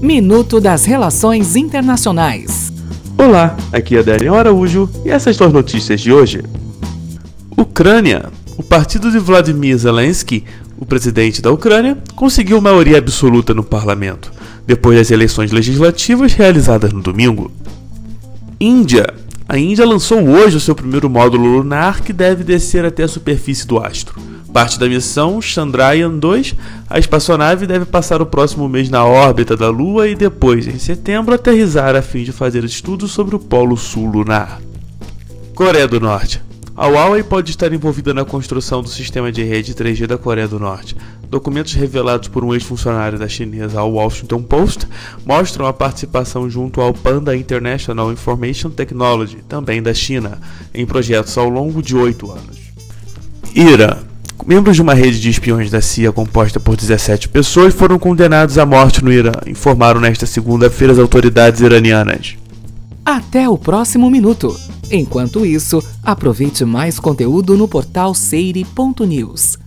Minuto das Relações Internacionais. Olá, aqui é Daniel Araújo e essas são as notícias de hoje. Ucrânia. O partido de Vladimir Zelensky, o presidente da Ucrânia, conseguiu maioria absoluta no parlamento, depois das eleições legislativas realizadas no domingo. Índia. A Índia lançou hoje o seu primeiro módulo lunar que deve descer até a superfície do astro. Parte da missão Chandrayaan-2, a espaçonave deve passar o próximo mês na órbita da Lua e depois, em setembro, aterrizar a fim de fazer estudos sobre o Polo Sul lunar. Coreia do Norte. A Huawei pode estar envolvida na construção do sistema de rede 3G da Coreia do Norte. Documentos revelados por um ex-funcionário da chinesa ao Washington Post mostram a participação junto ao Panda International Information Technology, também da China, em projetos ao longo de oito anos. Irã. Membros de uma rede de espiões da CIA composta por 17 pessoas foram condenados à morte no Irã, informaram nesta segunda-feira as autoridades iranianas. Até o próximo minuto. Enquanto isso, aproveite mais conteúdo no portal seire.news.